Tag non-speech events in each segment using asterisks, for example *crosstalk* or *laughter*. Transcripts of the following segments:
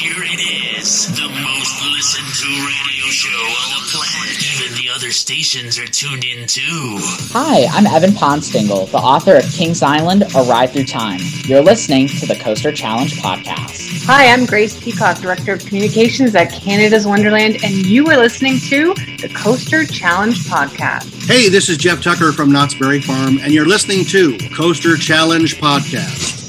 here it is, the most listened to radio show on the planet. Even the other stations are tuned in too. Hi, I'm Evan Ponstingle, the author of Kings Island, A Ride Through Time. You're listening to the Coaster Challenge podcast. Hi, I'm Grace Peacock, Director of Communications at Canada's Wonderland, and you are listening to the Coaster Challenge podcast. Hey, this is Jeff Tucker from Knott's Berry Farm, and you're listening to Coaster Challenge podcast.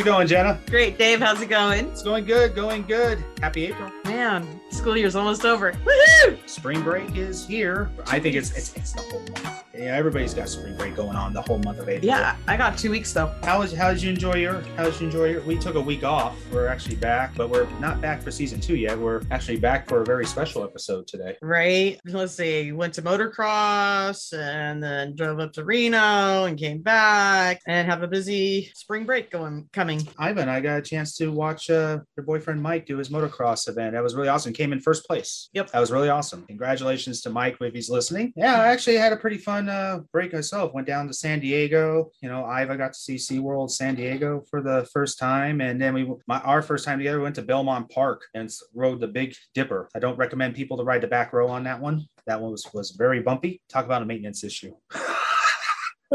How's it going, Jenna? Great, Dave. How's it going? It's going good, going good. Happy April. Man, school year's almost over. Woohoo! Spring break is here. I think it's it's, it's the whole month. Yeah, everybody's got spring break going on the whole month of April. Yeah, I got two weeks though. How was how did you enjoy your how did you enjoy your we took a week off. We're actually back, but we're not back for season two yet. We're actually back for a very special episode today. Right. Let's see. Went to motocross and then drove up to Reno and came back and have a busy spring break going coming. Ivan, I got a chance to watch uh, your boyfriend Mike do his motocross event. That was really awesome. Came in first place. Yep. That was really awesome. Congratulations to Mike if he's listening. Yeah, I actually had a pretty fun uh, break myself. Went down to San Diego. You know, Iva got to see SeaWorld San Diego for the first time. And then we, my, our first time together, we went to Belmont Park and rode the Big Dipper. I don't recommend people to ride the back row on that one. That one was, was very bumpy. Talk about a maintenance issue. *laughs*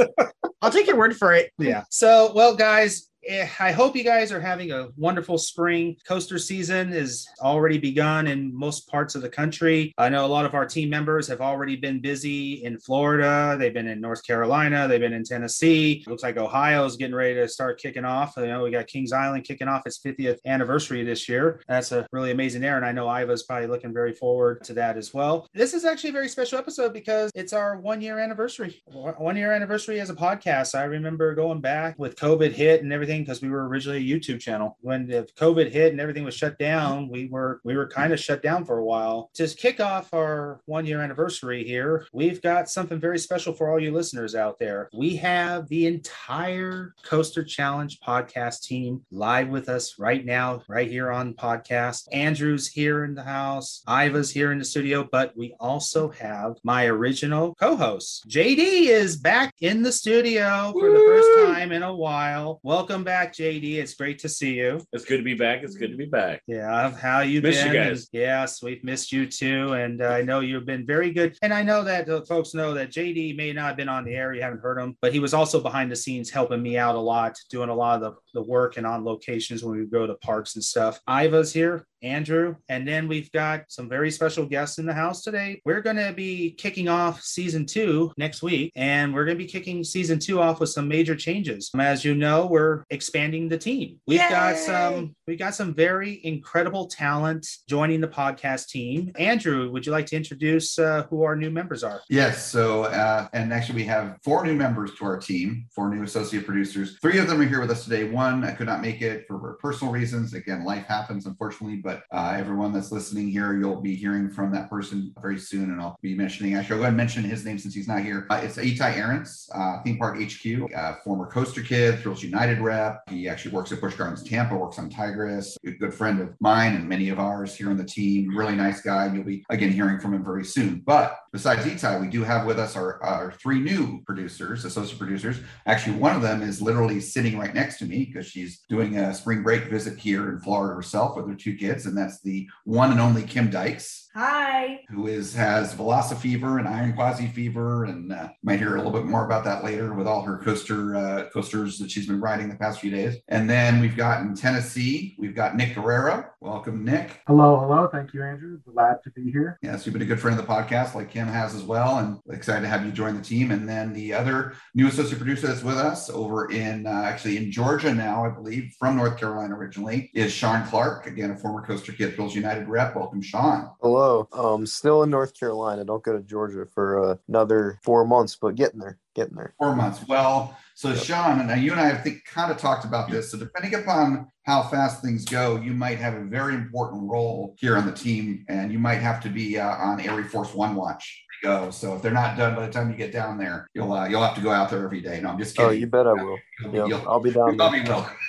I'll take your word for it. Yeah. So, well, guys, Eh, I hope you guys are having a wonderful spring. Coaster season is already begun in most parts of the country. I know a lot of our team members have already been busy in Florida. They've been in North Carolina. They've been in Tennessee. It Looks like Ohio is getting ready to start kicking off. You know, we got Kings Island kicking off its 50th anniversary this year. That's a really amazing there. And I know Iva's probably looking very forward to that as well. This is actually a very special episode because it's our one year anniversary. One year anniversary as a podcast. I remember going back with COVID hit and everything because we were originally a YouTube channel. When the COVID hit and everything was shut down, we were we were kind of shut down for a while. To kick off our one year anniversary here, we've got something very special for all you listeners out there. We have the entire Coaster Challenge podcast team live with us right now, right here on podcast. Andrew's here in the house, Iva's here in the studio, but we also have my original co-host. JD is back in the studio for the first time in a while. Welcome back, JD. It's great to see you. It's good to be back. It's good to be back. Yeah, how you Missed been? you guys. And yes, we've missed you too, and uh, I know you've been very good. And I know that uh, folks know that JD may not have been on the air; you haven't heard him, but he was also behind the scenes helping me out a lot, doing a lot of the, the work and on locations when we go to parks and stuff. Iva's here. Andrew, and then we've got some very special guests in the house today. We're going to be kicking off season two next week, and we're going to be kicking season two off with some major changes. Um, As you know, we're expanding the team. We've got some we've got some very incredible talent joining the podcast team. Andrew, would you like to introduce uh, who our new members are? Yes. So, uh, and actually, we have four new members to our team, four new associate producers. Three of them are here with us today. One I could not make it for personal reasons. Again, life happens, unfortunately. But uh, everyone that's listening here, you'll be hearing from that person very soon, and I'll be mentioning. Actually, I'll go ahead and mention his name since he's not here. Uh, it's Itai Ahrens, uh, Theme Park HQ, uh, former Coaster Kid, Thrills United rep. He actually works at Busch Gardens Tampa, works on Tigris. A good friend of mine and many of ours here on the team. Really nice guy. You'll be again hearing from him very soon. But besides Itai, we do have with us our, our three new producers, associate producers. Actually, one of them is literally sitting right next to me because she's doing a spring break visit here in Florida herself with her two kids, and that's the one and only Kim Dykes Hi. who is has velocifever and Iron Gwazi fever, and uh, might hear a little bit more about that later with all her coaster uh, coasters that she's been riding the past few days. And then we've got in Tennessee, we've got Nick Guerrero. Welcome, Nick. Hello, hello. Thank you, Andrew. Glad to be here. Yes, you've been a good friend of the podcast, like Kim has as well, and excited to have you join the team. And then the other new associate producer that's with us over in uh, actually in Georgia now, I believe, from North Carolina originally, is Sean Clark. Again, a former Coaster Kid Thrills United rep. Welcome, Sean. Hello. Um, still in North Carolina. Don't go to Georgia for uh, another four months, but getting there, getting there. Four months. Well, so Yep. Sean, and you and I have think kind of talked about this. So depending upon how fast things go, you might have a very important role here on the team, and you might have to be uh, on Air Force One watch go. So if they're not done by the time you get down there, you'll uh, you'll have to go out there every day. No, I'm just kidding. Oh, you bet I will. You'll- Yeah, you'll- I'll be down you there.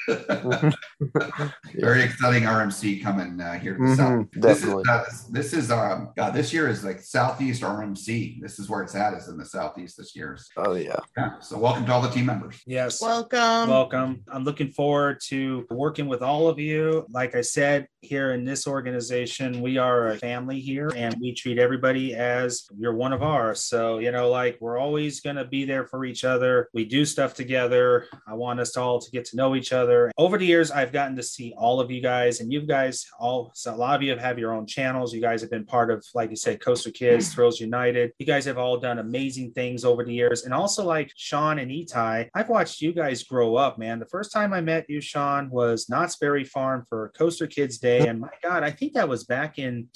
probably *laughs* *laughs* will. *laughs* Very exciting RMC coming uh, here to the Mhm, south. This is, uh, this is um God, this year is like Southeast RMC. This is where it's at, is in the Southeast this year. Oh yeah. Yeah. So welcome to all the team members. Yes. Welcome. Welcome. I'm looking forward to working with all of you. Like I said, here in this organization, we are a family here and we treat everybody as you're one of ours. So, you know, like we're always going to be there for each other. We do stuff together. I want us all to get to know each other. Over the years, I've gotten to see all of you guys, and you guys all, so a lot of you have your own channels. You guys have been part of, like you said, Coaster Kids, Thrills United. You guys have all done amazing things over the years. And also, like Sean and Itai, I've watched you guys grow up, man. The first time I met you, Sean, was Knott's Berry Farm for Coaster Kids Day. And my God, I think that was back in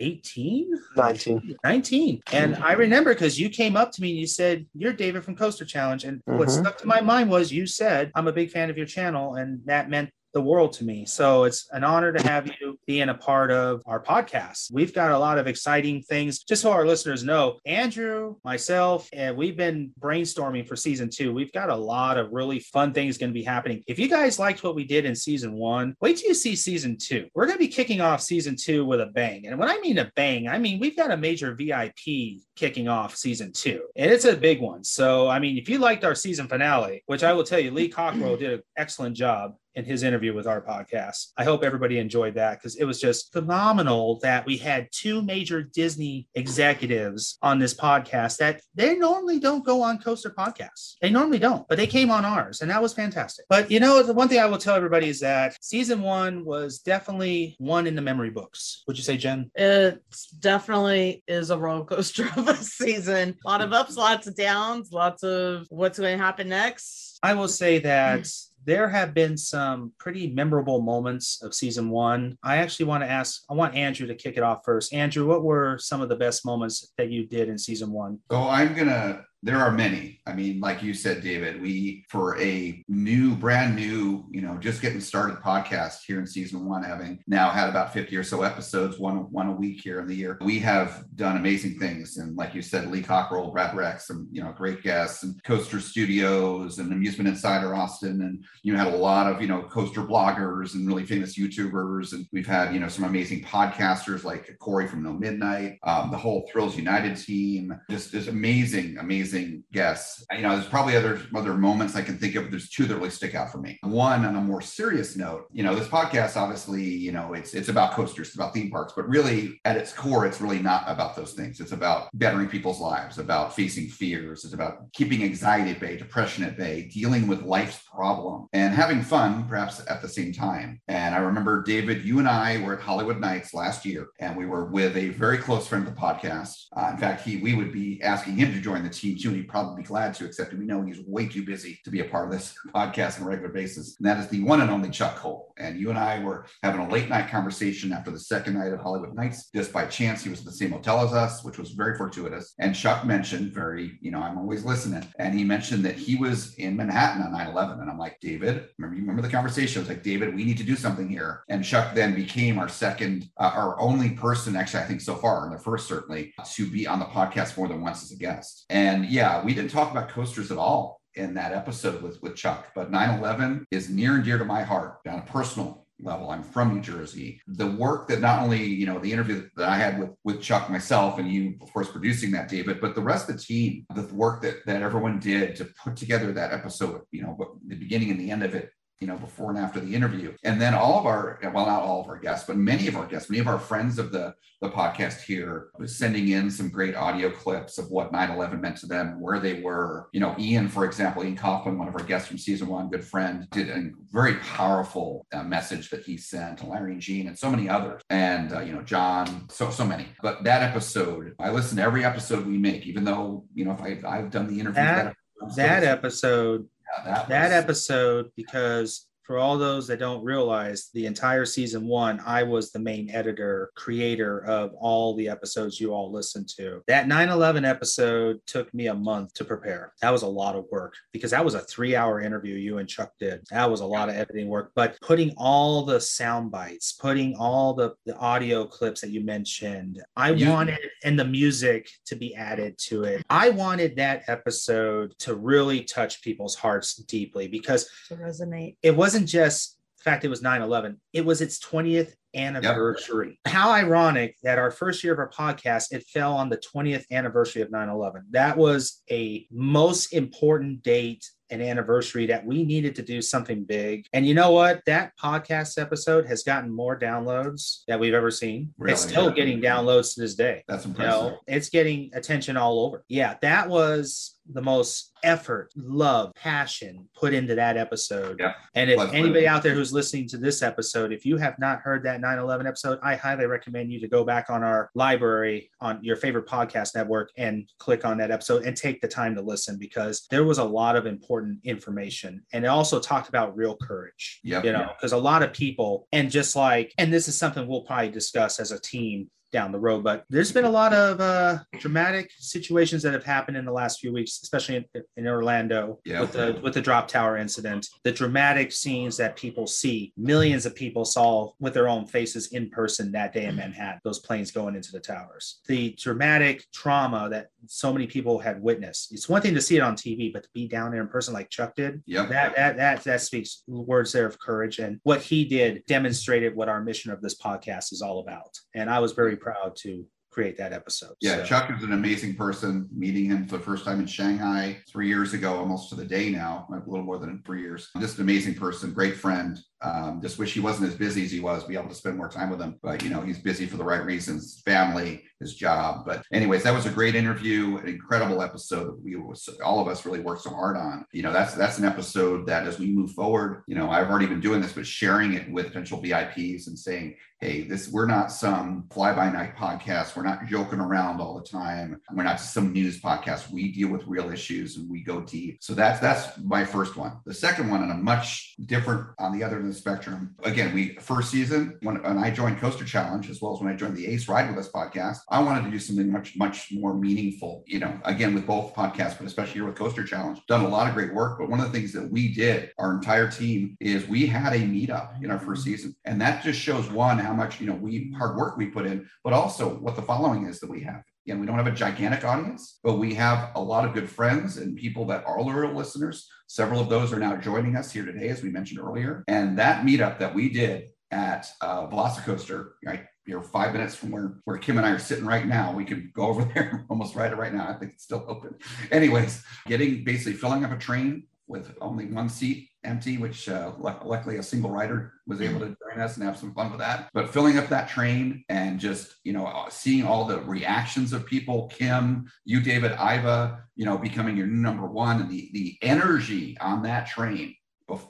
2018. 19. 19. And I remember because you came up to me and you said, You're David from Coaster Challenge. And what Mhm. stuck to my mind was you said, I'm a big fan of your channel. And that meant the world to me. So it's an honor to have you being a part of our podcast. We've got a lot of exciting things. Just so our listeners know, Andrew, myself, and we've been brainstorming for season two. We've got a lot of really fun things going to be happening. If you guys liked what we did in season one, wait till you see season two. We're going to be kicking off season two with a bang. And when I mean a bang, I mean we've got a major VIP kicking off season two, and it's a big one. So, I mean, if you liked our season finale, which I will tell you, Lee *clears throat* Cockrell did an excellent job in his interview with our podcast. I hope everybody enjoyed that because it was just phenomenal that we had two major Disney executives on this podcast that they normally don't go on coaster podcasts. They normally don't, but they came on ours and that was fantastic. But you know, the one thing I will tell everybody is that season one was definitely one in the memory books. Would you say, Jen? It definitely is a roller coaster of a *laughs* season. A lot of ups, lots of downs, lots of what's going to happen next. I will say that hmm. there have been some pretty memorable moments of season one. I actually want to ask, I want Andrew to kick it off first. Andrew, what were some of the best moments that you did in season one? So I'm gonna. There are many. I mean, like you said, David, we for a new, brand new, you know, just getting started podcast here in season one, having now had about 50 or so episodes, one one a week here in the year, we have done amazing things. And like you said, Lee Cockrell, Brad Rex, some you know great guests, and Coaster Studios, and Amusement Insider Austin, and you know, had a lot of you know coaster bloggers and really famous YouTubers, and we've had you know some amazing podcasters like Corey from No Midnight, um, the whole Thrills United team, just just amazing, amazing guests. You know, there's probably other other moments I can think of. There's two that really stick out for me. One, on a more serious note, you know, this podcast obviously, you know, it's it's about coasters, it's about theme parks, but really at its core, it's really not about those things. It's about bettering people's lives, about facing fears, it's about keeping anxiety at bay, depression at bay, dealing with life's problem, and having fun, perhaps at the same time. And I remember David, you and I were at Hollywood Nights last year, and we were with a very close friend of the podcast. Uh, in fact, he we would be asking him to join the team too, and he'd probably be glad to, except we know he's way too busy to be a part of this *laughs* podcast on a regular basis. And that is the one and only Chuck Cole. And you and I were having a late night conversation after the second night of Hollywood Nights. Just by chance, he was at the same hotel as us, which was very fortuitous. And Chuck mentioned, very, you know, I'm always listening. And he mentioned that he was in Manhattan on 9 11. And I'm like, David, remember, you remember the conversation? I was like, David, we need to do something here. And Chuck then became our second, uh, our only person, actually, I think so far, and the first certainly, to be on the podcast more than once as a guest. And yeah, we didn't talk about coasters at all in that episode with, with Chuck, but 9 11 is near and dear to my heart on a personal level. I'm from New Jersey. The work that not only, you know, the interview that I had with with Chuck myself and you, of course, producing that, David, but the rest of the team, the work that that everyone did to put together that episode, you know, the beginning and the end of it you know, before and after the interview. And then all of our, well, not all of our guests, but many of our guests, many of our friends of the, the podcast here was sending in some great audio clips of what 9-11 meant to them, where they were. You know, Ian, for example, Ian Kaufman, one of our guests from season one, good friend, did a very powerful uh, message that he sent to Larry and Gene and so many others. And, uh, you know, John, so, so many. But that episode, I listen to every episode we make, even though, you know, if I, I've done the interview. That, that episode that, that was- episode because for all those that don't realize, the entire season one, I was the main editor, creator of all the episodes you all listened to. That 9 11 episode took me a month to prepare. That was a lot of work because that was a three hour interview you and Chuck did. That was a lot of editing work, but putting all the sound bites, putting all the, the audio clips that you mentioned, I You- wanted, and the music to be added to it. I wanted that episode to really touch people's hearts deeply because To resonate. it wasn't just the fact it was 9-11 it was its 20th anniversary. How ironic that our first year of our podcast it fell on the 20th anniversary of 9-11 that was a most important date and anniversary that we needed to do something big. And you know what? That podcast episode has gotten more downloads that we've ever seen. Really? it's still getting downloads to this day. That's you impressive. know, it's getting attention all over. Yeah, that was the most effort, love, passion put into that episode. Yeah. And if anybody out there who's listening to this episode, if you have not heard that 9 11 episode, I highly recommend you to go back on our library on your favorite podcast network and click on that episode and take the time to listen because there was a lot of important information. And it also talked about real courage. Yep. You know, because a lot of people, and just like, and this is something we'll probably discuss as a team down the road. But there's been a lot of uh, dramatic situations that have happened in the last few weeks, especially in, in Orlando Yeah. with the with the drop tower incident. The dramatic scenes that people see, millions of people saw with their own faces in person that day in Manhattan. Those planes going into the towers. The dramatic trauma that so many people had witnessed. It's one thing to see it on TV, but to be down there in person like Chuck did, Yep. that that that that speaks words there of courage and what he did demonstrated what our mission of this podcast is all about and i was very proud to create that episode Yeah, So- Chuck is an amazing person. Meeting him for the first time in Shanghai three years ago, almost to the day now, a little more than three years. Just an amazing person, great friend. Um, just wish he wasn't as busy as he was, be able to spend more time with him. But you know, he's busy for the right reasons, family, his job. But anyways, that was a great interview, an incredible episode that we was all of us really worked so hard on. You know, that's that's an episode that as we move forward, you know, I've already been doing this, but sharing it with potential VIPs and saying, hey, this we're not some fly-by-night podcast. We're not joking around all the time. We're not some news podcast. We deal with real issues and we go deep. So that's that's my first one. The second one, and a much different on the other end of the spectrum. Again, we first season when, when I joined Coaster Challenge, as well as when I joined the Ace Ride with Us podcast, I wanted to do something much much more meaningful. You know, again with both podcasts, but especially here with Coaster Challenge, done a lot of great work. But one of the things that we did, our entire team, is we had a meetup in our first mm-hmm. season, and that just shows one how much you know we hard work we put in, but also what the following is that we have. Again, we don't have a gigantic audience, but we have a lot of good friends and people that are loyal listeners. Several of those are now joining us here today, as we mentioned earlier. And that meetup that we did at uh, Velocicoaster, right? You're five minutes from where, where Kim and I are sitting right now. We could go over *laughs* there, almost ride it right now. I think it's still open. Anyways, getting basically filling up a train with only one seat empty, which uh, luck- luckily a single rider was able to join us and have some fun with that. But filling up that train and just, you know, uh, seeing all the reactions of people, Kim, you, David, Iva, you know, becoming your number one and the, the energy on that train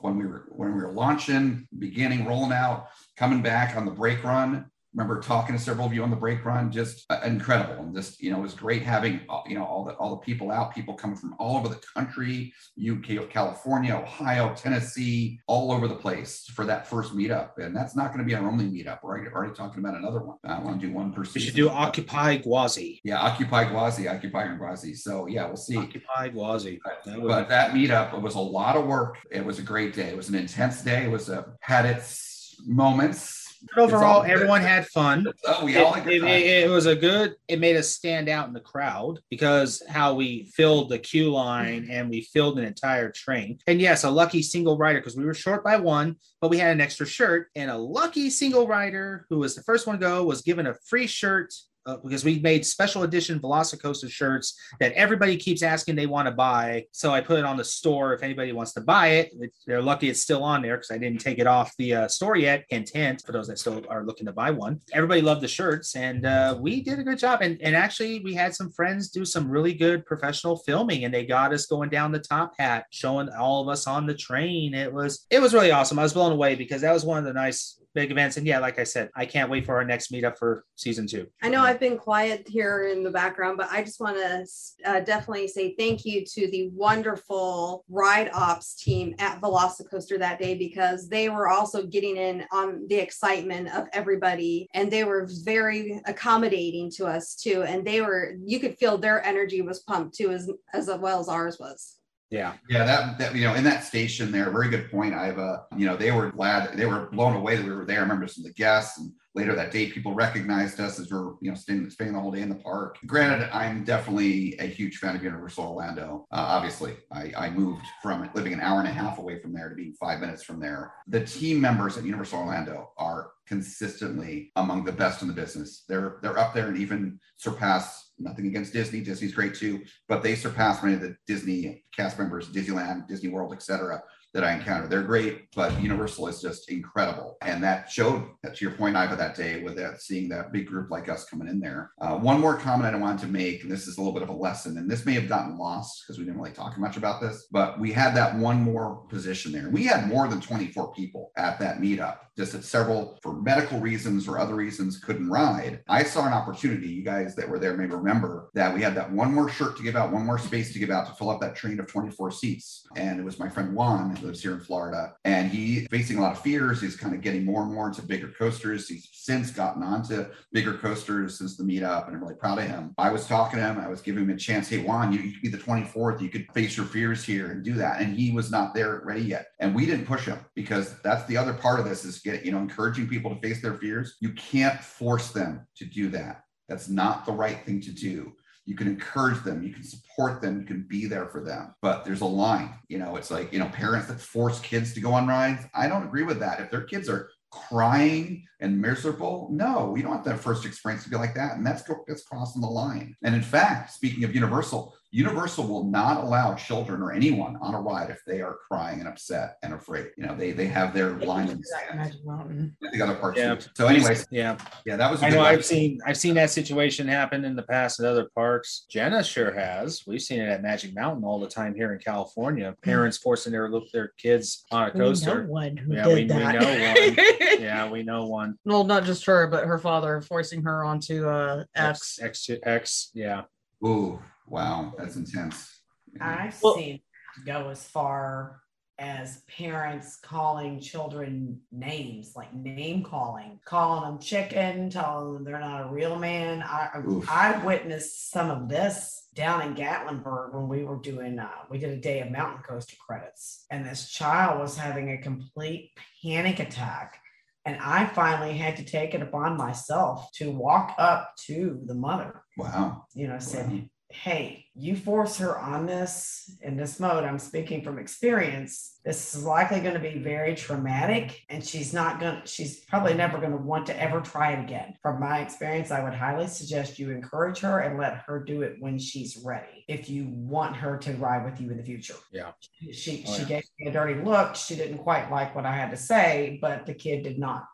when we were when we were launching, beginning, rolling out, coming back on the brake run. Remember talking to several of you on the break run, just uh, incredible, and just you know, it was great having uh, you know all the all the people out, people coming from all over the country, UK, California, Ohio, Tennessee, all over the place for that first meetup. And that's not going to be our only meetup. We're already, talking about another one. I want to do one per we should do occupy gwazi Yeah, Occupy Gwazi, Occupy Gwazi. So yeah, we'll see. occupy gwazi that But that meetup it was a lot of work. It was a great day. It was an intense day. It was a had its moments. But overall all- everyone had fun. Oh, we it, all had it- it- it was a good it made us stand out in the crowd because how we filled the queue line and we filled an entire train. And yes a lucky single rider because we were short by one but we had an extra shirt and a lucky single rider who was the first one to go was given a free shirt uh, because we made special edition Velocicoaster shirts that everybody keeps asking they want to buy. So I put it on the store if anybody wants to buy it. It- They're lucky it's still on there because I didn't take it off the uh, store yet. Hint, hint, for those that still are looking to buy one. Everybody loved the shirts and uh, we did a good job. And, and actually, we had some friends do some really good professional filming and they got us going down the top hat, showing all of us on the train. It was it was really awesome. I was blown away because that was one of the nice big events. And yeah, like I said, I can't wait for our next meetup for season two. I know I've been quiet here in the background, but I just want to uh, definitely say thank you to the wonderful ride ops team at Velocicoaster that day because they were also getting in on the excitement of everybody and they were very accommodating to us too. And they were, you could feel their energy was pumped too, as, as well as ours was. Yeah. Yeah, that that you know, in that station there, very good point. I've uh, you know, they were glad they were blown away that we were there. I remember some of the guests and later that day people recognized us as we are you know staying spending the whole day in the park. Granted, I'm definitely a huge fan of Universal Orlando. Uh, obviously, I, I moved from it, living an hour and a half away from there to being five minutes from there. The team members at Universal Orlando are consistently among the best in the business. They're they're up there and even surpass nothing against Disney. Disney's great too, but they surpass many of the Disney cast members, Disneyland, Disney World, etc that I encounter. They're great, but Universal is just incredible. And that showed, to your point, Iva, that day with that, seeing that big group like us coming in there. Uh, one more comment I wanted to make, and this is a little bit of a lesson, and this may have gotten lost because we didn't really talk much about this, but we had that one more position there. We had more than 24 people at that meetup, just that several, for medical reasons or other reasons, couldn't ride. I saw an opportunity, you guys that were there may remember that we had that one more shirt to give out, one more space to give out to fill up that train of 24 seats. And it was my friend Juan lives here in Florida, and he facing a lot of fears. He's kind of getting more and more into bigger coasters. He's since gotten onto bigger coasters since the meetup, and I'm really proud of him. I was talking to him. I was giving him a chance. Hey, Juan, you, you could be the 24th. You could face your fears here and do that. And he was not there ready yet. And we didn't push him because that's the other part of this is getting, you know, encouraging people to face their fears. You can't force them to do that. That's not the right thing to do you can encourage them you can support them you can be there for them. But there's a line you know it's like you know parents that force kids to go on rides i don't agree with that. If their kids are crying and miserable no we don't want that first experience to be like that. And that's that's crossing the line. And in fact speaking of universal Universal will not allow children or anyone on a ride if they are crying and upset and afraid. You know, they they have their line in the sand. The other parts. Yeah. too. So, anyways, yeah, yeah, that was. a I good know I've seen I've seen that situation happen in the past at other parks. Jenna sure has. We've seen it at Magic Mountain all the time here in California. Parents forcing their look their kids on a We know coaster. one who yeah, did we, that. we know one. *laughs* yeah, we know one. well, not just her, but her father forcing her onto uh X. X X, X yeah. Ooh, wow, that's intense. I've Well- seen go as far as parents calling children names, like name calling, calling them chicken, telling them they're not a real man. I Oof. I witnessed some of this down in Gatlinburg when we were doing uh, we did a day of mountain coaster credits, and this child was having a complete panic attack. And I finally had to take it upon myself to walk up to the mother Wow. you know, said, Wow. Hey, you force her on this in this mode. I'm speaking from experience. This is likely going to be very traumatic, and she's not going to, she's probably never going to want to ever try it again. From my experience, I would highly suggest you encourage her and let her do it when she's ready. If you want her to ride with you in the future. Yeah. She, Oh, she gave me a dirty look. She didn't quite like what I had to say, but the kid did not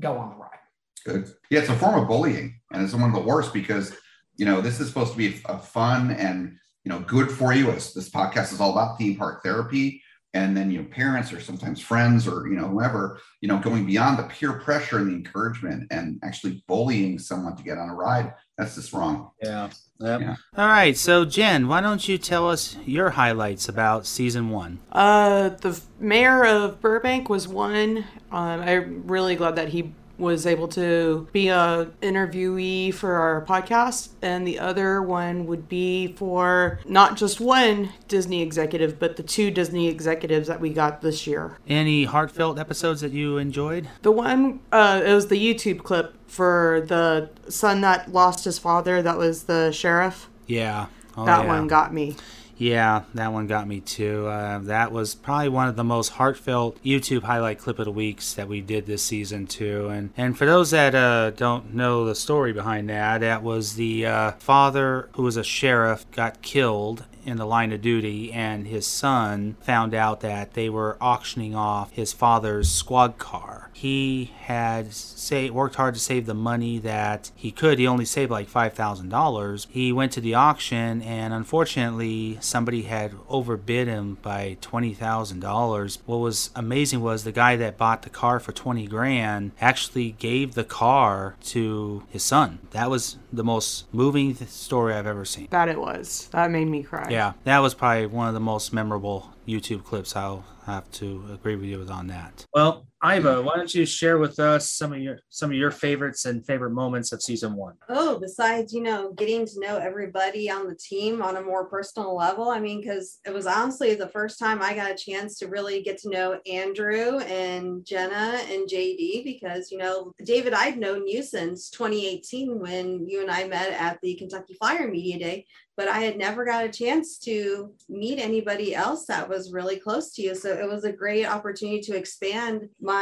go on the ride. Good. Yeah, it's a form of bullying, and it's one of the worst because you know this is supposed to be a fun and you know good for you. As this podcast is all about theme park therapy, and then you know parents or sometimes friends or you know whoever you know going beyond the peer pressure and the encouragement and actually bullying someone to get on a ride. That's just wrong. Yeah. Yep. Yeah. All right, so Jen, why don't you tell us your highlights about season one? Uh, the mayor of Burbank was one. Um, I'm really glad that he was able to be a interviewee for our podcast and the other one would be for not just one disney executive but the two disney executives that we got this year Any heartfelt episodes that you enjoyed? the one uh, it was the youtube clip for the son that lost his father that was the sheriff Yeah. Oh, that yeah. one got me Yeah, that one got me too. Uh, that was probably one of the most heartfelt YouTube highlight clip of the weeks that we did this season too. And and for those that uh, don't know the story behind that, that was the uh, father who was a sheriff got killed in the line of duty, and his son found out that they were auctioning off his father's squad car. He had say, worked hard to save the money that he could. He only saved like $5,000. He went to the auction, and unfortunately, somebody had overbid him by $20,000. What was amazing was the guy that bought the car for 20 grand actually gave the car to his son. That was the most moving story I've ever seen. That it was. That made me cry. Yeah, that was probably one of the most memorable YouTube clips. I'll have to agree with you on that. Well, Iva, why don't you share with us some of your some of your favorites and favorite moments of season one? Oh, besides, you know, getting to know everybody on the team on a more personal level. I mean, because it was honestly the first time I got a chance to really get to know Andrew and Jenna and JD because, you know, David, I'd known you since 2018 when you and I met at the Kentucky Flyer Media Day but I had never got a chance to meet anybody else that was really close to you. So it was a great opportunity to expand my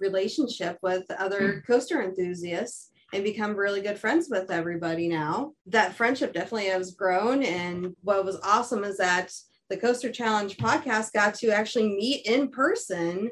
relationship with other coaster enthusiasts and become really good friends with everybody now. That friendship definitely has grown. And what was awesome is that the Coaster Challenge podcast got to actually meet in person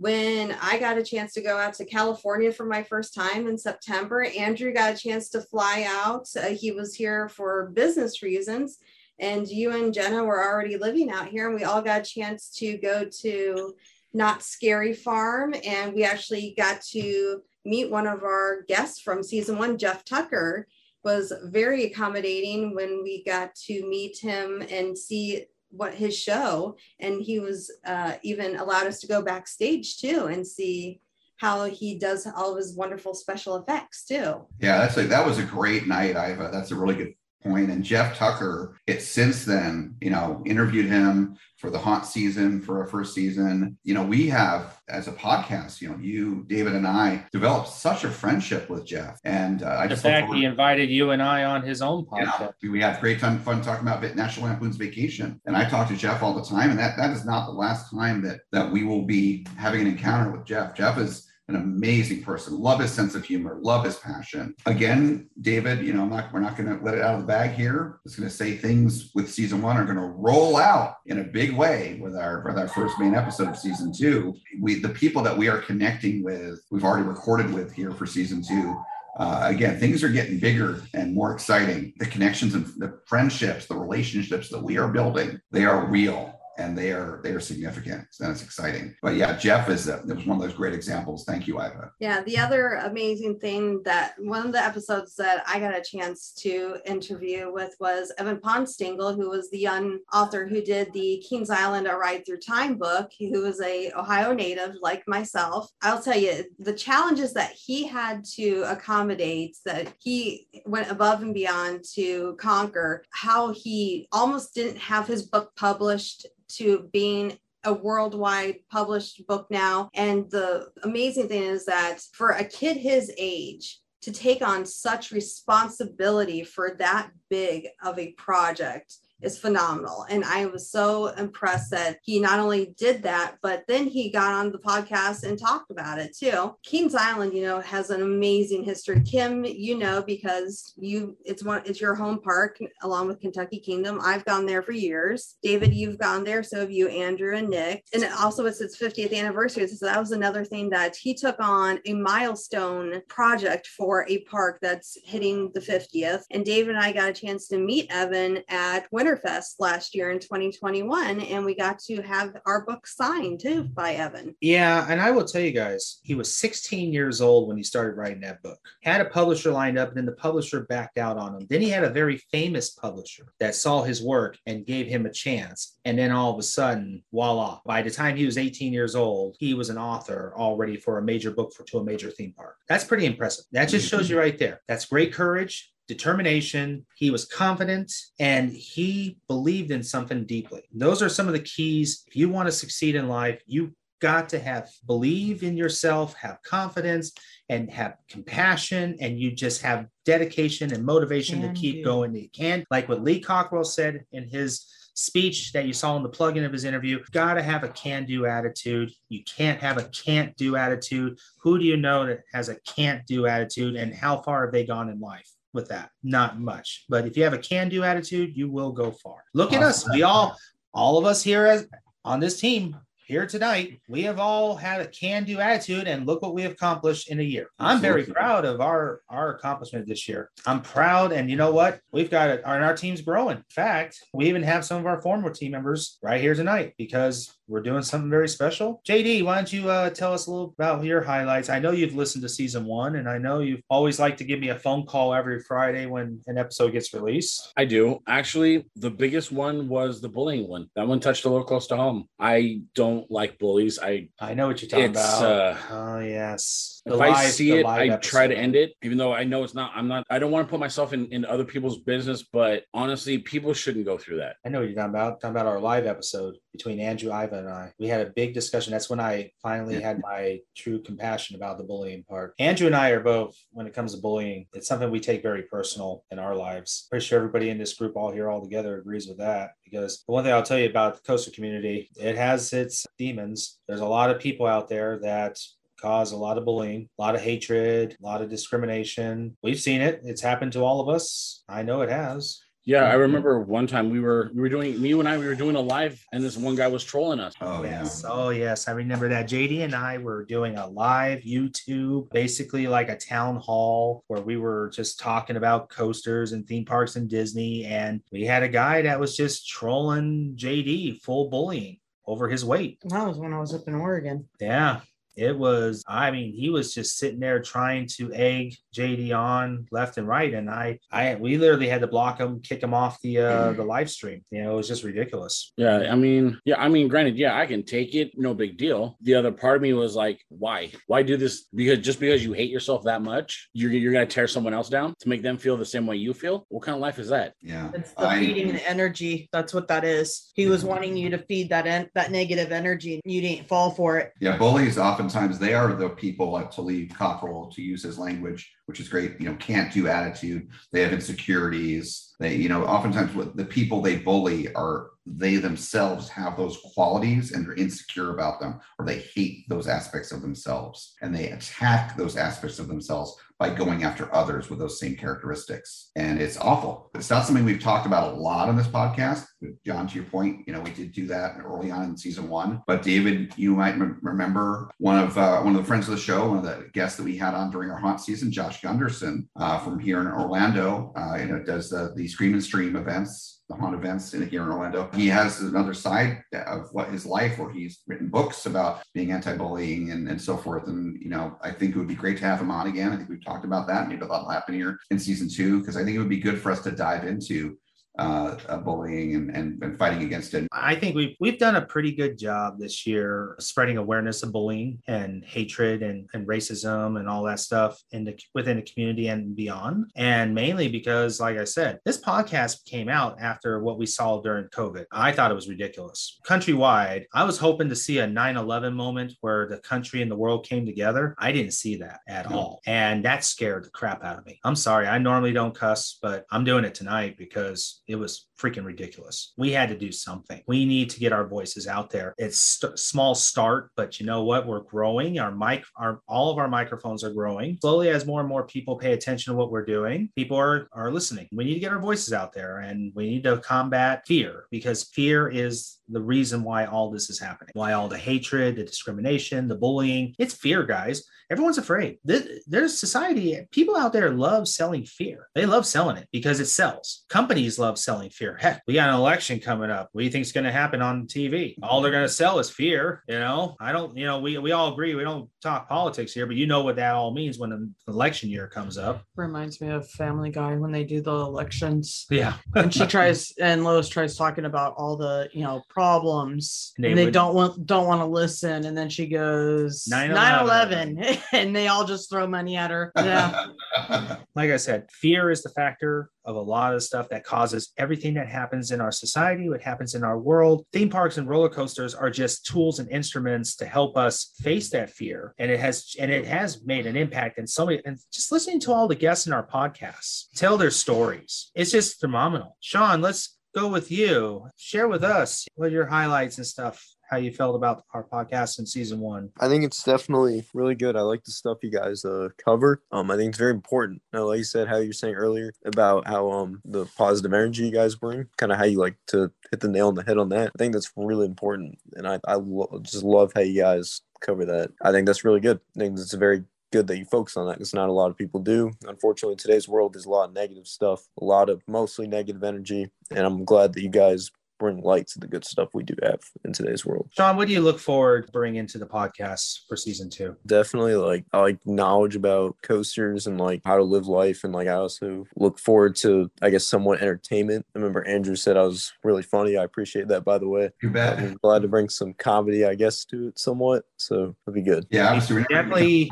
when I got a chance to go out to California for my first time in September, Andrew got a chance to fly out. Uh, he was here for business reasons. And you and Jenna were already living out here, and we all got a chance to go to Knott's Scary Farm. And we actually got to meet one of our guests from season one, Jeff Tucker, was very accommodating when we got to meet him and see what his show and he was uh, even allowed us to go backstage too and see how he does all of his wonderful special effects too Yeah, that's a, that was a great night, Iva. That's a really good point. And Jeff Tucker, it since then, you know, interviewed him for the haunt season for our first season. You know, we have as a podcast, you know, you, David, and I developed such a friendship with Jeff, and uh, I The just fact he invited you and I on his own yeah, podcast. we had great time fun talking about National Lampoon's Vacation, and I talk to Jeff all the time, and that that is not the last time that that we will be having an encounter with Jeff. Jeff is an amazing person. Love his sense of humor. Love his passion. Again, David, you know, not, we're not going to let it out of the bag here. It's going to say things with season one are going to roll out in a big way with our with our first main episode of season two. We the people that we are connecting with, we've already recorded with here for season two uh, again, things are getting bigger and more exciting. The connections and the friendships, the relationships that we are building, they are real and they are they are significant. And it's exciting. But yeah, Jeff is a, it was one of those great examples. Thank you, Iva. Yeah, the other amazing thing that one of the episodes that I got a chance to interview with was Evan Ponstingle, who was the young author who did the Kings Island A Ride Through Time book, who was a Ohio native like myself. I'll tell you, the challenges that he had to accommodate, that he went above and beyond to conquer, how he almost didn't have his book published to being a worldwide published book now. And the amazing thing is that for a kid his age to take on such responsibility for that big of a project is phenomenal. And I was so impressed that he not only did that, but then he got on the podcast and talked about it too. Kings Island, you know, has an amazing history. Kim, you know, because you it's one it's your home park along with Kentucky Kingdom. I've gone there for years. David, you've gone there, so have you, Andrew and Nick. And also it's its 50th anniversary. So that was another thing that he took on a milestone project for a park that's hitting the 50th. And David and I got a chance to meet Evan at Winterfest last year in 2021, and we got to have our book signed too by Evan. Yeah, and I will tell you guys, he was 16 years old when he started writing that book. Had a publisher lined up, and then the publisher backed out on him. Then he had a very famous publisher that saw his work and gave him a chance. And then all of a sudden, voila! By the time he was 18 years old, he was an author already for a major book for to a major theme park. That's pretty impressive. That just shows you right there. That's great courage determination. He was confident and he believed in something deeply. Those are some of the keys. If you want to succeed in life, you got to have believe in yourself, have confidence, and have compassion, and you just have dedication and motivation Can to keep do. going. You can, like what Lee Cockrell said in his speech that you saw in the plug-in of his interview, got to have a can-do attitude. You can't have a can't-do attitude. Who do you know that has a can't-do attitude, and how far have they gone in life? With that. Not much. But if you have a can-do attitude, you will go far. Look at us. We all, all of us here as on this team here tonight, we have all had a can-do attitude, and look what we have accomplished in a year. I'm very proud of our our accomplishment this year. I'm proud, and you know what? We've got it. Our, our team's growing. In fact, we even have some of our former team members right here tonight because we're doing something very special. JD, why don't you uh, tell us a little about your highlights? I know you've listened to season one, and I know you've always liked to give me a phone call every Friday when an episode gets released. I do. Actually, the biggest one was the bullying one. That one touched a little close to home. I don't like bullies. I I know what you're talking It's, about. uh, oh yes, if I see it, I try to end it, even though I know it's not. I'm not. I don't want to put myself in in other people's business, but honestly, people shouldn't go through that. I know what you're talking about. Talking about our live episode between Andrew, Ivan, and I. We had a big discussion. That's when I finally had my true compassion about the bullying part. Andrew and I are both, when it comes to bullying, it's something we take very personal in our lives. Pretty sure everybody in this group, all here, all together, agrees with that. Because the one thing I'll tell you about the coastal community, it has its demons. There's a lot of people out there that cause a lot of bullying, a lot of hatred, a lot of discrimination. We've seen it. It's happened to all of us. I know it has. Yeah, I remember one time we were we were doing me and I we were doing a live, and this one guy was trolling us. Oh yes. Oh yes. I remember that. JD and I were doing a live YouTube, basically like a town hall where we were just talking about coasters and theme parks and Disney. And we had a guy that was just trolling JD, full bullying over his weight. That was when I was up in Oregon. Yeah. It was, I mean, he was just sitting there trying to egg JD on left and right. And I, I, we literally had to block him, kick him off the, uh, the live stream. You know, it was just ridiculous. Yeah, I mean, yeah, I mean, granted, yeah, I can take it, no big deal. The other part of me was like, why? Why do this? Because just because you hate yourself that much, you're you're gonna tear someone else down to make them feel the same way you feel. What kind of life is that? Yeah, It's the feeding the energy. That's what that is. He was wanting you to feed that en- that negative energy. and You didn't fall for it. Yeah, bullies oftentimes they are the people like to Lee Cockrell to use his language, which is great. You know, can't do attitude. They have insecurities. They, you know, oftentimes what the people they bully are they themselves have those qualities and they're insecure about them, or they hate those aspects of themselves and they attack those aspects of themselves by going after others with those same characteristics. And it's awful. It's not something we've talked about a lot on this podcast. John, to your point, you know, we did do that early on in season one. But David, you might rem- remember one of uh, one of the friends of the show, one of the guests that we had on during our haunt season, Josh Gunderson uh, from here in Orlando. Uh, you know, does the the Scream and Stream events the haunt events in here in Orlando. He has another side of what his life where he's written books about being anti-bullying and, and so forth. And you know, I think it would be great to have him on again. I think we've talked about that. Maybe that'll happen here in season two because I think it would be good for us to dive into uh, uh, bullying and, and, and fighting against it. I think we've we've done a pretty good job this year spreading awareness of bullying and hatred and, and racism and all that stuff in the within the community and beyond. And mainly because, like I said, this podcast came out after what we saw during COVID. I thought it was ridiculous. Countrywide, I was hoping to see a 9-11 moment where the country and the world came together. I didn't see that at all. And that scared the crap out of me. I'm sorry. I normally don't cuss, but I'm doing it tonight because it was freaking ridiculous. We had to do something. We need to get our voices out there. It's st- small start, but you know what? We're growing. Our mic, our all of our microphones are growing slowly as more and more people pay attention to what we're doing. People are are listening. We need to get our voices out there, and we need to combat fear because fear is the reason why all this is happening. Why all the hatred, the discrimination, the bullying. It's fear, guys. Everyone's afraid. There's society. People out there love selling fear. They love selling it because it sells. Companies love selling fear. Heck, we got an election coming up. What do you think's going to happen on TV? All they're going to sell is fear. You know, I don't. You know, we we all agree. We don't talk politics here, but you know what that all means when an election year comes up. Reminds me of Family Guy when they do the elections. Yeah. and she *laughs* tries and Lois tries talking about all the you know problems And they and they would- don't want don't want to listen and then she goes 9/11. 9-11 *laughs* and they all just throw money at her yeah *laughs* like I said, fear is the factor of a lot of stuff that causes everything that happens in our society, what happens in our world. Theme parks and roller coasters are just tools and instruments to help us face that fear. And it has and it has made an impact in so many and just listening to all the guests in our podcasts tell their stories. It's just phenomenal. Sean, let's go with you. Share with us what your highlights and stuff how you felt about our podcast in season one. I think it's definitely really good. I like the stuff you guys uh, cover. Um, I think it's very important. Now, like you said, how you were saying earlier about how um the positive energy you guys bring, kind of how you like to hit the nail on the head on that. I think that's really important, and I I lo- just love how you guys cover that. I think that's really good. I think it's a very good that you focus on that because not a lot of people do. Unfortunately, in today's world, there's a lot of negative stuff, a lot of mostly negative energy, and I'm glad that you guys bring light to the good stuff we do have in today's world. Sean, what do you look forward to bring into the podcast for season two? Definitely like I like knowledge about coasters and like how to live life and like I also look forward to I guess somewhat entertainment. I remember Andrew said I was really funny. I appreciate that by the way. You bet. I'm glad to bring some comedy I guess to it somewhat. So it'll be good. Yeah, obviously we're Definitely.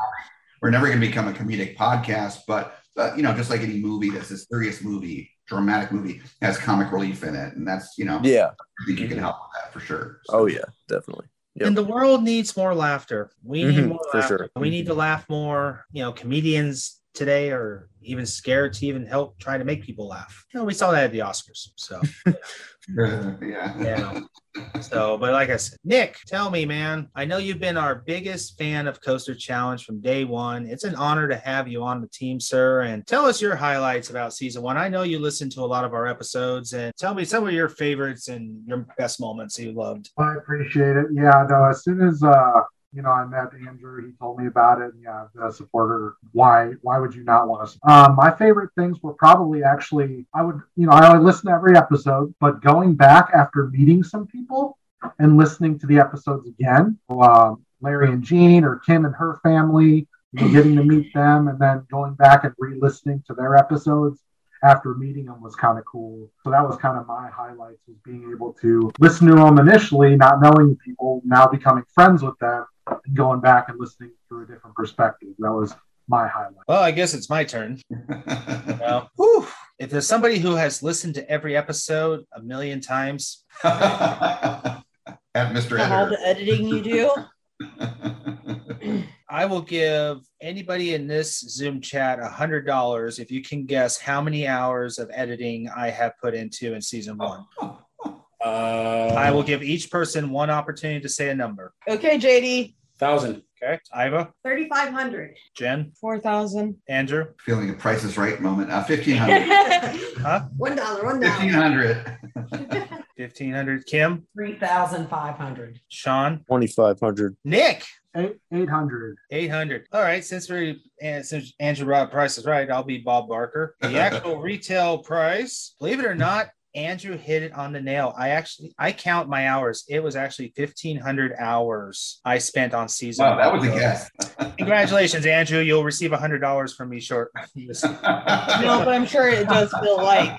Gonna become, we're never going to become a comedic podcast, but uh, you know, just like any movie that's a serious movie, dramatic movie, has comic relief in it, and that's you know, Yeah. I think you can help with that for sure. Oh yeah, definitely. Yep. And the world needs more laughter. We need Mhm, more for laughter. sure. We need to laugh more. You know, comedians today are even scared to even help try to make people laugh. You know, we saw that at the Oscars. So *laughs* yeah. yeah. So, but like I said, Nick, tell me, man. I know you've been our biggest fan of Coaster Challenge from day one. It's an honor to have you on the team, sir. And tell us your highlights about season one. I know you listened to a lot of our episodes, and tell me some of your favorites and your best moments that you loved. I appreciate it. Yeah, no, as soon as uh, you know, I met Andrew, he told me about it. And yeah, the supporter. Why why would you not want to? Um, my favorite things were probably actually I would, you know, I listen to every episode, but going back after meeting some people and listening to the episodes again, um, Larry and Jean or Kim and her family, you know, getting to meet them and then going back and re-listening to their episodes after meeting them was kind of cool. So that was kind of my highlights was being able to listen to them initially, not knowing the people, now becoming friends with them and going back and listening through a different perspective. That was my highlight. Well, I guess it's my turn. *laughs* well, whew, if there's somebody who has listened to every episode a million times, *laughs* At Mr. And all the editing you do. *laughs* I will give anybody in this Zoom chat a hundred dollars if you can guess how many hours of editing I have put into in season one. Uh, I will give each person one opportunity to say a number. Okay, JD. Thousand. Okay, Iva, 3,500. Jen, Four thousand. Andrew, Feeling a Price is Right moment. Uh, fifteen hundred. *laughs* huh? One dollar, one Fifteen dollar. hundred. *laughs* Fifteen hundred. Kim, Three thousand five hundred. Sean, Twenty five hundred. Nick. Eight eight hundred. 800. All right. Since we and since Andrew Rob Price is right, I'll be Bob Barker. The *laughs* actual retail price, believe it or not, Andrew hit it on the nail. I actually I count my hours. It was actually 1500 hours I spent on season. Wow, that was a guess. *laughs* Congratulations, Andrew. You'll receive hundred dollars from me short. *laughs* No, but I'm sure it does feel like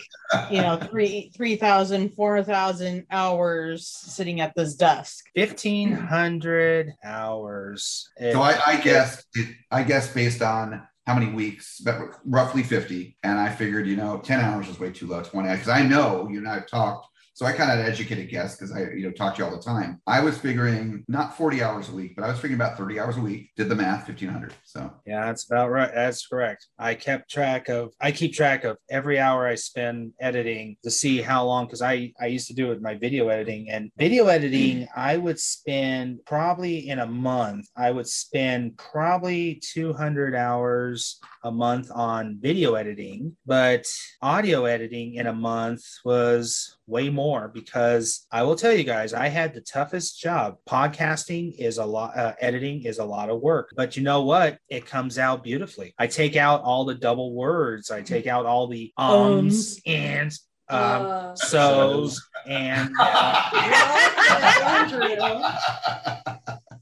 you know three three thousand, four thousand hours sitting at this desk. Fifteen hundred hours. So I, I guessed it, I guessed based on how many weeks, but roughly 50. And I figured, you know, 10 hours is way too low, 20 because I know you and I have talked. So I kind of educated guess because I, you know, talk to you all the time. I was figuring not 40 hours a week, but I was figuring about 30 hours a week. Did the math, 1500. So Yeah, that's about right. That's correct. I kept track of I keep track of every hour I spend editing to see how long because I I used to do it with my video editing and video editing I would spend probably in a month I would spend probably 200 hours a month on video editing but audio editing in a month was way more because I will tell you guys I had the toughest job podcasting is a lot uh, editing is a lot of work but you know what it comes out beautifully. I take out all the double words. I take out all the ums Ums. and um Uh, *laughs* so's and *laughs*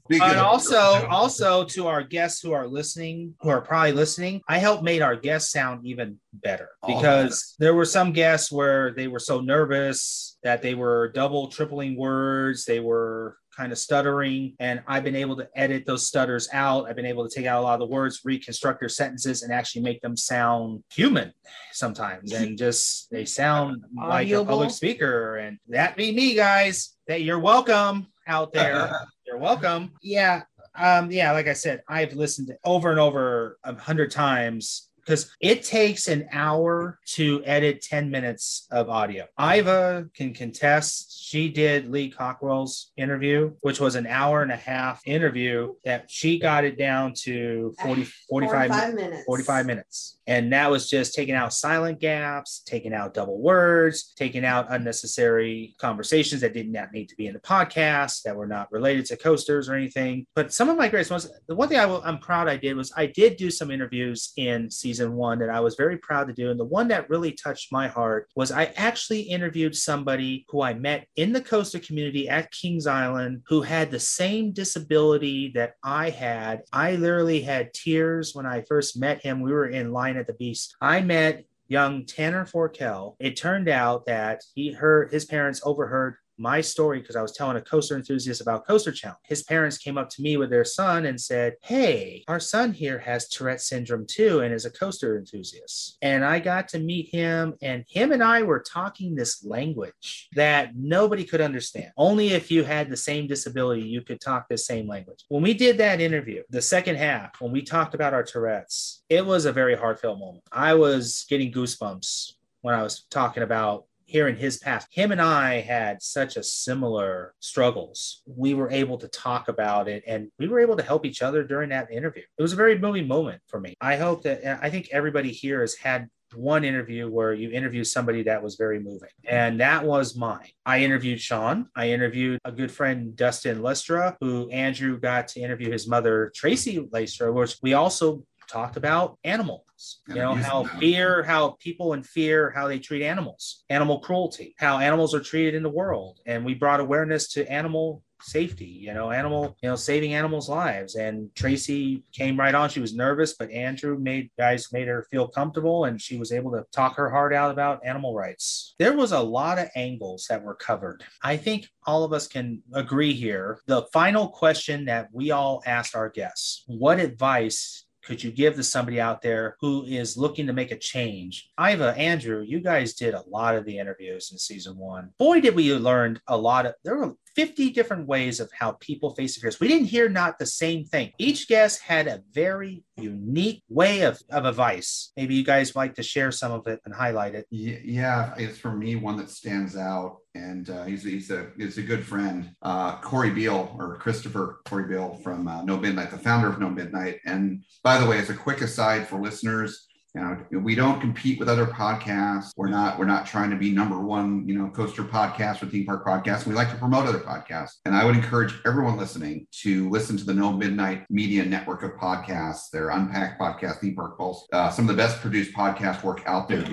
Speaking and also also to our guests who are listening who are probably listening i helped made our guests sound even better Oh, because there were some guests where they were so nervous that they were double tripling words. They were kind of stuttering and i've been able to edit those stutters out i've been able to take out a lot of the words reconstruct their sentences and actually make them sound human sometimes and just they sound like a public speaker and that be me guys that you're welcome out there *laughs* you're welcome. Yeah. Um, yeah, like I said, I've listened over and over a hundred times because it takes an hour to edit 10 minutes of audio. Iva can contest. She did Lee Cockrell's interview, which was an hour and a half interview that she got it down to 40, 45, 45 minutes. 45 minutes. And that was just taking out silent gaps, taking out double words, taking out unnecessary conversations that did not need to be in the podcast that were not related to coasters or anything. But some of my greatest ones, the one thing I will, I'm proud I did was I did do some interviews in season one that I was very proud to do. And the one that really touched my heart was I actually interviewed somebody who I met in the coaster community at Kings Island who had the same disability that I had. I literally had tears when I first met him. We were in line at the beast. I met young Tanner Forkel. It turned out that he heard his parents overheard my story because I was telling a coaster enthusiast about Coaster Challenge. His parents came up to me with their son and said, Hey, our son here has Tourette syndrome too and is a coaster enthusiast. And I got to meet him, and him and I were talking this language that nobody could understand. Only if you had the same disability, you could talk the same language. When we did that interview, the second half, when we talked about our Tourette's, it was a very heartfelt moment. I was getting goosebumps when I was talking about hearing his past. Him and I had such a similar struggles. We were able to talk about it and we were able to help each other during that interview. It was a very moving moment for me. I hope that I think everybody here has had one interview where you interview somebody that was very moving. And that was mine. I interviewed Sean. I interviewed a good friend, Dustin Lestra, who Andrew got to interview his mother, Tracy Lestra, which we also talked about animals. You know, how fear, how people in fear, how they treat animals, animal cruelty, how animals are treated in the world. And we brought awareness to animal safety, you know, animal, you know, saving animals' lives. And Tracy came right on. She was nervous, but Andrew made guys made her feel comfortable and she was able to talk her heart out about animal rights. There was a lot of angles that were covered. I think all of us can agree here. The final question that we all asked our guests, what advice could you give to somebody out there who is looking to make a change? Iva, Andrew, you guys did a lot of the interviews in season one. Boy, did we learn a lot of there were 50 different ways of how people face the fears. We didn't hear not the same thing. Each guest had a very unique way of, of advice. Maybe you guys like to share some of it and highlight it. Yeah, it's for me one that stands out, and uh, he's he's a he's a good friend, uh, Corey Beal or Christopher Corey Beal from uh, No Midnight, the founder of No Midnight. And by the way, as a quick aside for listeners, you know, we don't compete with other podcasts. We're not we're not trying to be number one, you know, coaster podcast or theme park podcast. We like to promote other podcasts, and I would encourage everyone listening to listen to the No Midnight Media network of podcasts. Their Unpacked podcast, Theme Park Pulse, uh, some of the best produced podcast work out there.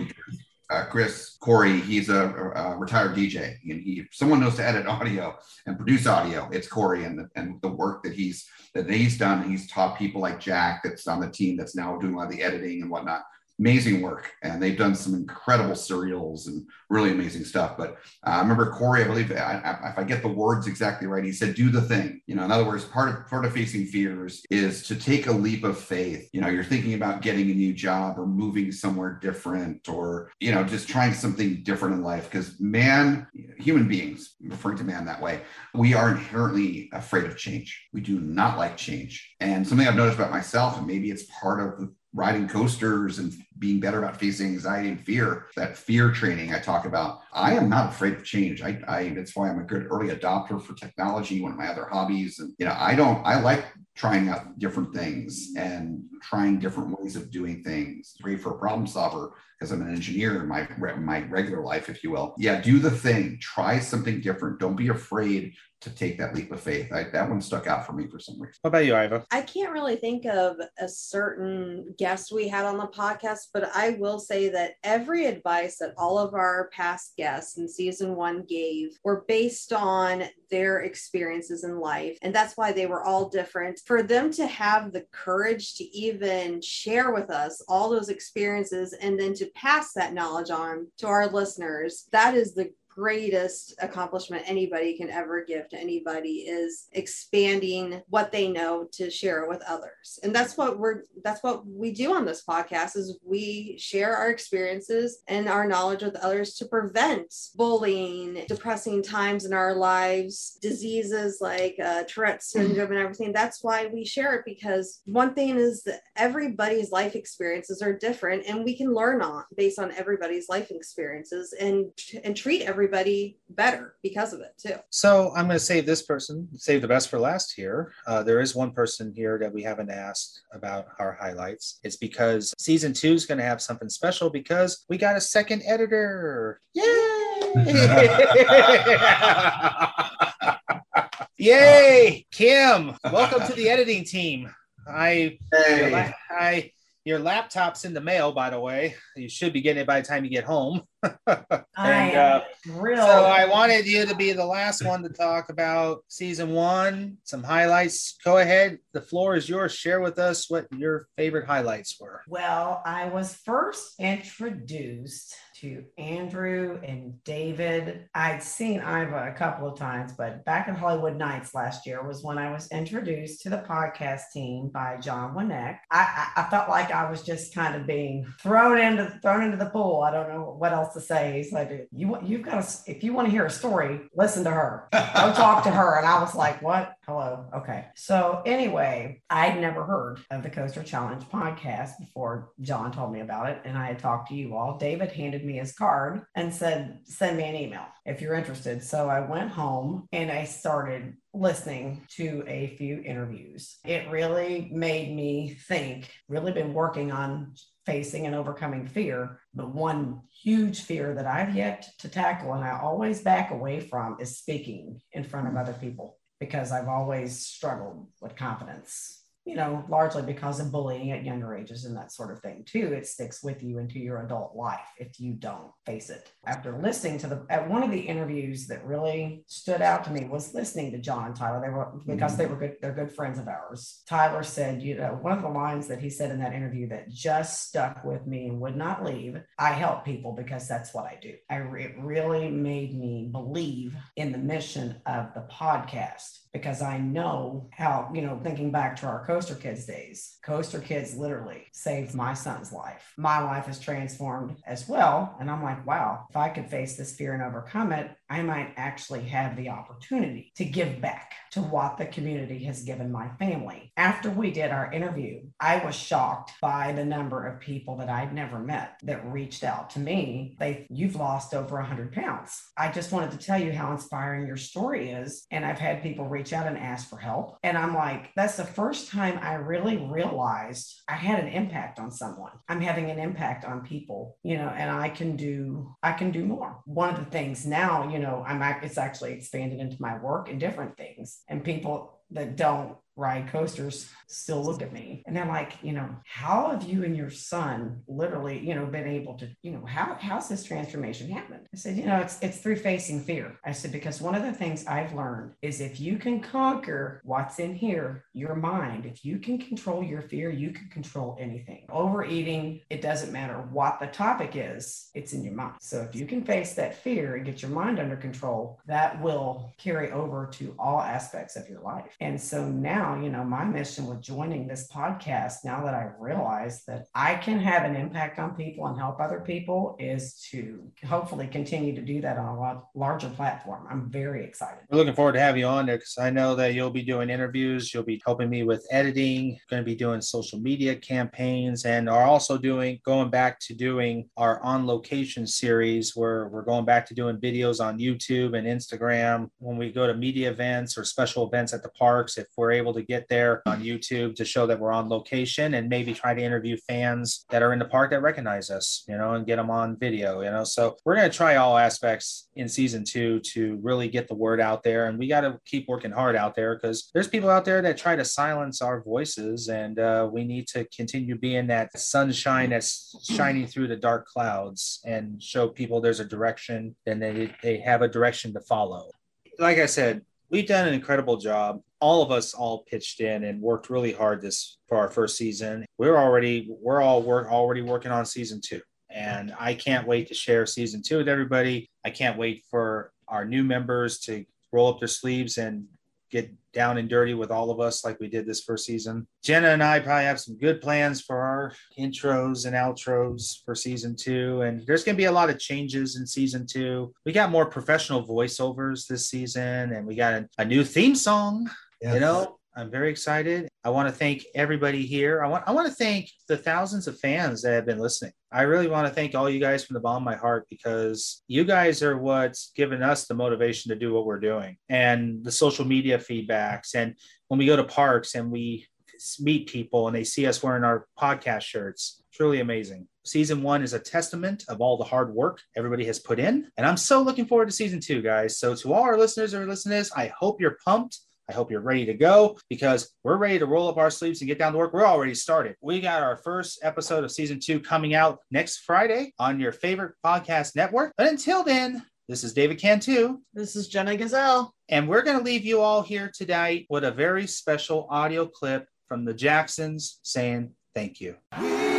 Uh, Chris Corey, he's a, a retired DJ, and he if someone knows to edit audio and produce audio. It's Corey, and the, and the work that he's that he's done. He's taught people like Jack, that's on the team, that's now doing a lot of the editing and whatnot. Amazing work, and they've done some incredible serials and really amazing stuff. But uh, I remember Corey, I believe, I, I, if I get the words exactly right, he said, "Do the thing." You know, in other words, part of part of facing fears is to take a leap of faith. You know, you're thinking about getting a new job or moving somewhere different, or you know, just trying something different in life. Because man, human beings, referring to man that way, we are inherently afraid of change. We do not like change, and something I've noticed about myself, and maybe it's part of the riding coasters and being better about facing anxiety and fear that fear training i talk about i am not afraid of change. I, I that's why i'm a good early adopter for technology one of my other hobbies. And you know i don't i like trying out different things and trying different ways of doing things. Great for a problem solver because i'm an engineer in my my regular life if you will. Yeah do the thing. Try something different. Don't be afraid to take that leap of faith I, that one stuck out for me for some reason What about you, Iva? I can't really think of a certain guest we had on the podcast, but I will say that every advice that all of our past guests in season one gave were based on their experiences in life. And that's why they were all different. For them to have the courage to even share with us all those experiences and then to pass that knowledge on to our listeners, that is the greatest accomplishment anybody can ever give to anybody is expanding what they know to share with others. And that's what we're that's what we do on this podcast is we share our experiences and our knowledge with others to prevent bullying, depressing times in our lives, diseases like uh, Tourette's syndrome and everything. That's why we share it because one thing is that everybody's life experiences are different and we can learn on based on everybody's life experiences and and treat everybody better because of it too. So I'm going to save this person, save the best for last here. Uh, there is one person here that we haven't asked about our highlights. It's because season two is going to have something special because we got a second editor. Yay! *laughs* Yay! Kim, welcome to the editing team. I, your, la- I, your laptop's in the mail, by the way. You should be getting it by the time you get home. *laughs* and uh, real. so I wanted you to be the last one to talk about season one, some highlights. Go ahead. The floor is yours. Share with us what your favorite highlights were. Well, I was first introduced to Andrew and David. I'd seen Iva a couple of times, but back in Hollywood Nights last year was when I was introduced to the podcast team by John Winnick. I, I, I felt like I was just kind of being thrown into thrown into the pool. I don't know what else to say. He's like, you you've got to if you want to hear a story, listen to her. Go talk to her. And I was like, what? Hello. Okay. So anyway, I'd never heard of the Coaster Challenge podcast before John told me about it. And I had talked to you all. David handed me his card and said, send me an email if you're interested. So I went home and I started listening to a few interviews. It really made me think, really been working on facing and overcoming fear. But one huge fear that I've yet to tackle and I always back away from is speaking in front of mm-hmm. other people because I've always struggled with confidence. You know, largely because of bullying at younger ages and that sort of thing too. It sticks with you into your adult life if you don't face it. After listening to the at one of the interviews that really stood out to me was listening to John and Tyler. They were because mm-hmm. they were good, they're good friends of ours. Tyler said, you know, one of the lines that he said in that interview that just stuck with me and would not leave. I help people because that's what I do. I it really made me believe in the mission of the podcast because I know how, you know, thinking back to our Coaster Kids days, Coaster Kids literally saved my son's life. My life is transformed as well. And I'm like, wow, if I could face this fear and overcome it, I might actually have the opportunity to give back to what the community has given my family. After we did our interview, I was shocked by the number of people that I'd never met that reached out to me. They, you've lost over 100 pounds. I just wanted to tell you how inspiring your story is. And I've had people reach out and ask for help. And I'm like, that's the first time I really realized I had an impact on someone. I'm having an impact on people, you know, and I can do, I can do more. One of the things now, you know, I'm, it's actually expanded into my work and different things. And people that don't ride coasters still look at me and they're like, you know, how have you and your son literally, you know, been able to, you know, how how's this transformation happened? I said, you know, it's it's through facing fear. I said, because one of the things I've learned is if you can conquer what's in here, your mind, if you can control your fear, you can control anything. Overeating, it doesn't matter what the topic is, it's in your mind. So if you can face that fear and get your mind under control, that will carry over to all aspects of your life. And so now now, you know, my mission with joining this podcast, now that I realize that I can have an impact on people and help other people, is to hopefully continue to do that on a lot larger platform. I'm very excited. We're looking forward to have you on there because I know that you'll be doing interviews, you'll be helping me with editing, going to be doing social media campaigns, and are also doing going back to doing our on location series where we're going back to doing videos on YouTube and Instagram when we go to media events or special events at the parks. If we're able to get there on YouTube to show that we're on location and maybe try to interview fans that are in the park that recognize us, you know, and get them on video, you know. So we're going to try all aspects in season two to really get the word out there. And we got to keep working hard out there because there's people out there that try to silence our voices. And uh, we need to continue being that sunshine that's shining through the dark clouds and show people there's a direction and they, they have a direction to follow. Like I said, we've done an incredible job all of us all pitched in and worked really hard this for our first season. We're already we're all work already working on season two. And I can't wait to share season two with everybody. I can't wait for our new members to roll up their sleeves and get down and dirty with all of us like we did this first season. Jenna and I probably have some good plans for our intros and outros for season two. And there's going to be a lot of changes in season two. We got more professional voiceovers this season, and we got a, a new theme song. You know, I'm very excited. I want to thank everybody here. I want I want to thank the thousands of fans that have been listening. I really want to thank all you guys from the bottom of my heart because you guys are what's given us the motivation to do what we're doing and the social media feedbacks and when we go to parks and we meet people and they see us wearing our podcast shirts. Really amazing. Season one is a testament of all the hard work everybody has put in. And I'm so looking forward to season two, guys. So, to all our listeners or listeners, I hope you're pumped. I hope you're ready to go because we're ready to roll up our sleeves and get down to work. We're already started. We got our first episode of season two coming out next Friday on your favorite podcast network. But until then, this is David Cantu. This is Jenna Gazelle. And we're going to leave you all here tonight with a very special audio clip from the Jacksons saying thank you. We